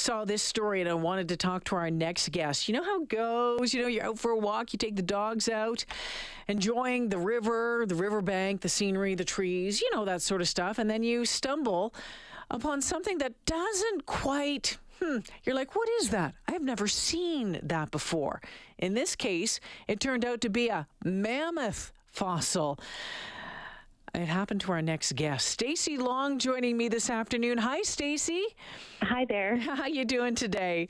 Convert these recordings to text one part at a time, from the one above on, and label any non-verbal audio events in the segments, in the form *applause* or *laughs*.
saw this story and I wanted to talk to our next guest. You know how it goes. You know, you're out for a walk, you take the dogs out, enjoying the river, the riverbank, the scenery, the trees, you know, that sort of stuff. And then you stumble upon something that doesn't quite. Hmm, you're like, what is that? I've never seen that before. In this case, it turned out to be a mammoth fossil. It happened to our next guest, Stacy Long, joining me this afternoon. Hi, Stacy. Hi there. *laughs* How you doing today?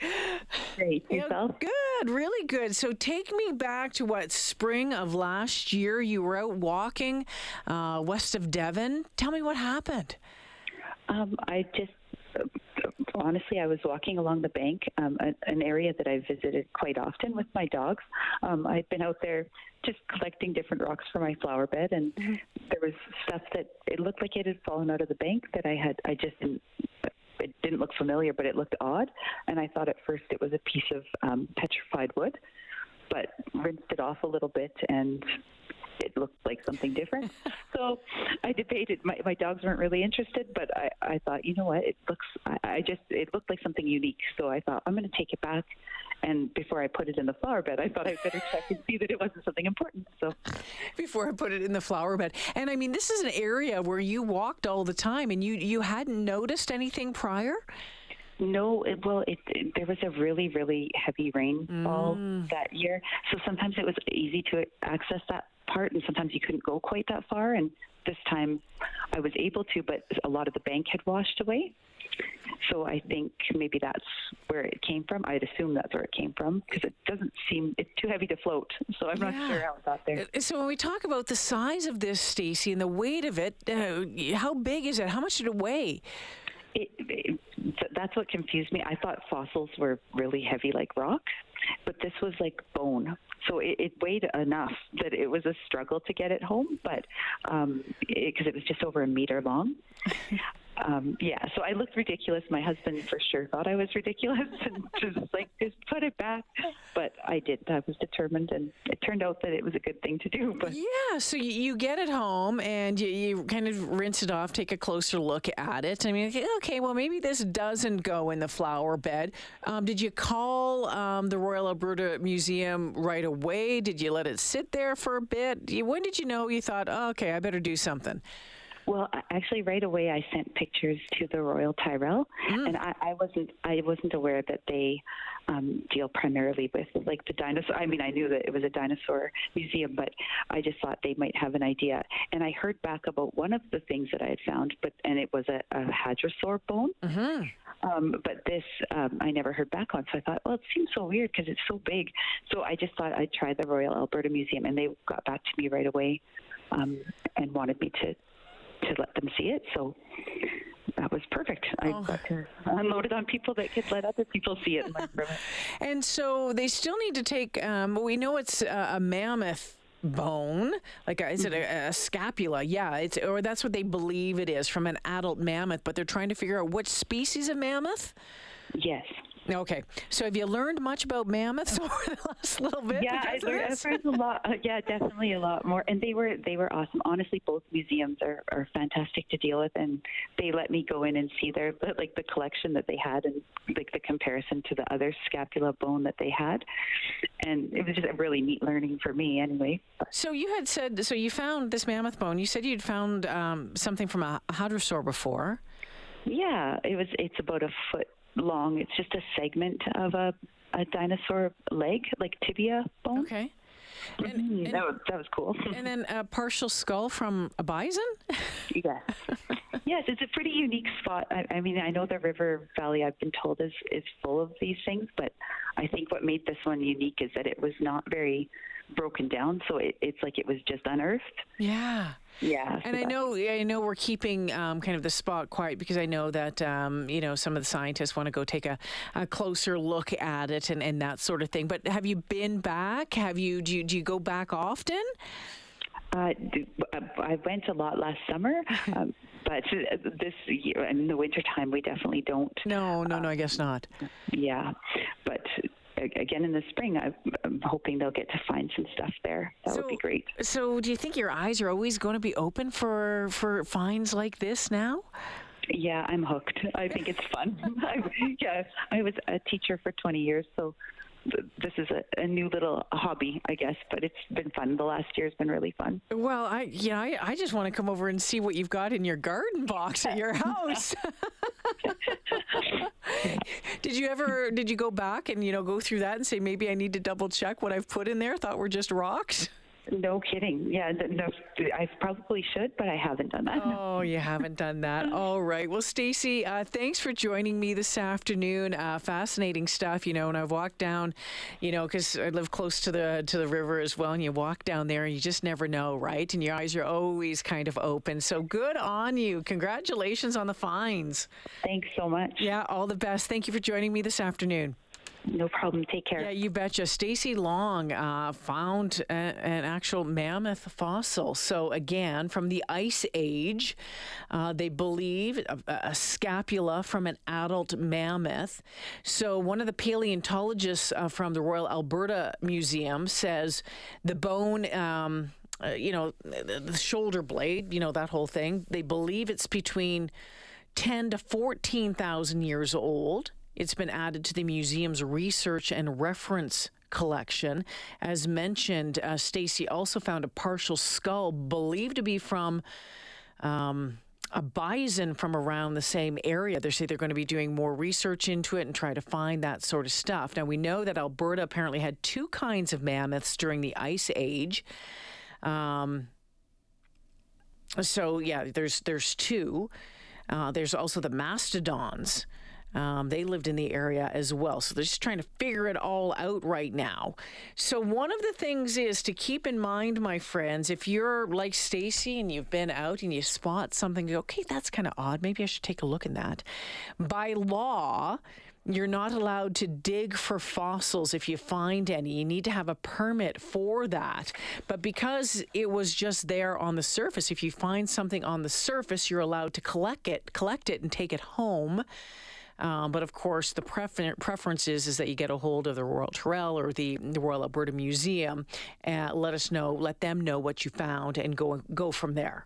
Great. Yeah, Yourself? good, really good. So take me back to what spring of last year. You were out walking uh, west of Devon. Tell me what happened. Um, I just honestly, I was walking along the bank, um, a, an area that I visited quite often with my dogs. Um, I'd been out there just collecting different rocks for my flower bed, and there was stuff that it looked like it had fallen out of the bank that I had. I just didn't. It didn't look familiar, but it looked odd, and I thought at first it was a piece of um, petrified wood, but rinsed it off a little bit and it looked like something different. *laughs* so I debated. My, my dogs weren't really interested, but I, I thought, you know what? It looks. I, I just it looked like something unique. So I thought I'm going to take it back. And before I put it in the flower bed, I thought I'd better check and see that it wasn't something important. So *laughs* Before I put it in the flower bed, and I mean, this is an area where you walked all the time, and you you hadn't noticed anything prior. No, it, well, it, it, there was a really, really heavy rainfall that year, so sometimes it was easy to access that part, and sometimes you couldn't go quite that far. And this time, I was able to, but a lot of the bank had washed away. So I think maybe that's where it came from. I'd assume that's where it came from because it doesn't seem it's too heavy to float. So I'm not sure how it got there. Uh, So when we talk about the size of this, Stacy, and the weight of it, uh, how big is it? How much did it weigh? It, it, that's what confused me. I thought fossils were really heavy, like rock, but this was like bone. So it, it weighed enough that it was a struggle to get it home, but because it, it was just over a meter long. Um, yeah, so I looked ridiculous. My husband for sure thought I was ridiculous and *laughs* just like, just put it back. But I did. I was determined, and it turned out that it was a good thing to do. But Yeah, so you, you get it home and you, you kind of rinse it off, take a closer look at it. I mean, okay, well, maybe this doesn't go in the flower bed. Um, did you call um, the Royal Alberta Museum right away? Did you let it sit there for a bit? When did you know you thought, oh, okay, I better do something? Well, actually, right away, I sent pictures to the Royal Tyrrell, and I, I wasn't I wasn't aware that they um, deal primarily with like the dinosaur. I mean, I knew that it was a dinosaur museum, but I just thought they might have an idea. And I heard back about one of the things that I had found, but and it was a, a hadrosaur bone. Mm-hmm. Um, but this um, I never heard back on, so I thought, well, it seems so weird because it's so big. So I just thought I'd try the Royal Alberta Museum, and they got back to me right away um, and wanted me to to let them see it. So that was perfect. I Oh. got to unload it on people that could let other people see it and learn from it. *laughs* And so they still need to take, um, we know it's a, a mammoth bone like a, is it a, a scapula yeah it's or that's what they believe it is from an adult mammoth but they're trying to figure out which species of mammoth Yes. Okay, so have you learned much about mammoths *laughs* over the last little bit? Yeah, I learned. I've learned a lot. Uh, yeah, definitely a lot more. And they were they were awesome. Honestly, both museums are, are fantastic to deal with, and they let me go in and see their like the collection that they had, and like the comparison to the other scapula bone that they had. And it was just a really neat learning for me, anyway. So you had said, so you found this mammoth bone. You said you'd found um, something from a hadrosaur before. Yeah, it was. It's about a foot long. It's just a segment of a a dinosaur leg, like tibia bone. Okay. And, Mhm, and, that was that was cool. *laughs* and then a partial skull from a bison? yes, yes, it's a pretty unique spot. I, I mean, I know the river valley. I've been told is is full of these things, but I think what made this one unique is that it was not very broken down. So it, it's like it was just unearthed. Yeah. Yeah, And I know, I know we're keeping um, kind of the spot quiet because I know that um, you know some of the scientists want to go take a, a closer look at it and, and that sort of thing. But have you been back? Have you do you, do you go back often? Uh, d- I went a lot last summer, *laughs* um, but this year, in the wintertime, we definitely don't. No, no, no. I guess not. Yeah, but again in the spring, I'm hoping they'll get to find some stuff there. That would be great. So, do you think your eyes are always going to be open for for finds like this now? Yeah, I'm hooked. I think it's fun. *laughs* I, yeah, I was a teacher for 20 years, so this is a, a new little hobby, I guess. But it's been fun. The last year's been really fun. Well, I yeah, I, I just want to come over and see what you've got in your garden box at your *laughs* house. *laughs* *laughs* did you ever did you go back and you know go through that and say maybe I need to double check what I've put in there? Thought were just rocks. No kidding. Yeah, th- no, I probably should, but I haven't done that. Oh, you haven't done that. *laughs* All right. Well, Stacy, uh, thanks for joining me this afternoon. Uh, fascinating stuff, you know. And I've walked down, you know, because I live close to the to the river as well. And you walk down there, and you just never know, right? And your eyes are always kind of open. So good on you. Congratulations on the finds. Thanks so much. Yeah, all the best. Thank you for joining me this afternoon. No problem. Take care. Yeah, you betcha. Stacy Long uh, found a, an actual mammoth fossil. So, again, from the Ice Age, uh, they believe a, a, scapula from an adult mammoth. So, one of the paleontologists uh, from the Royal Alberta Museum says the bone. Um, uh, you know, the, the shoulder blade, you know, that whole thing. They believe it's between 10 to 14,000 years old. It's been added to the museum's research and reference collection. As mentioned, uh, Stacy also found a partial skull believed to be from. Um, a bison from around the same area. They say they're going to be doing more research into it and try to find that sort of stuff. Now, we know that Alberta apparently had two kinds of mammoths during the Ice Age. Um, so, yeah, there's, there's two. Uh, there's also the mastodons. Um, they lived in the area as well. So they're just trying to figure it all out right now. So one of the things is to keep in mind, my friends, if you're like Stacy and you've been out and you spot something, you go, okay, that's kind of odd. Maybe I should take a look at that. By law, you're not allowed to dig for fossils if you find any. You need to have a permit for that. But because it was just there on the surface, if you find something on the surface, you're allowed to collect it, collect it and take it home. Um, but of course, the prefer- preference is, is that you get a hold of the Royal Tyrrell or the, the Royal Alberta Museum and let us know, let them know what you found and go, go from there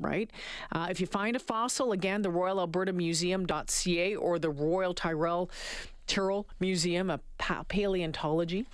right? Uh, if you find a fossil, again, the Royal Alberta Museum.ca or the Royal Tyrrell Tyrrell Museum of Paleontology.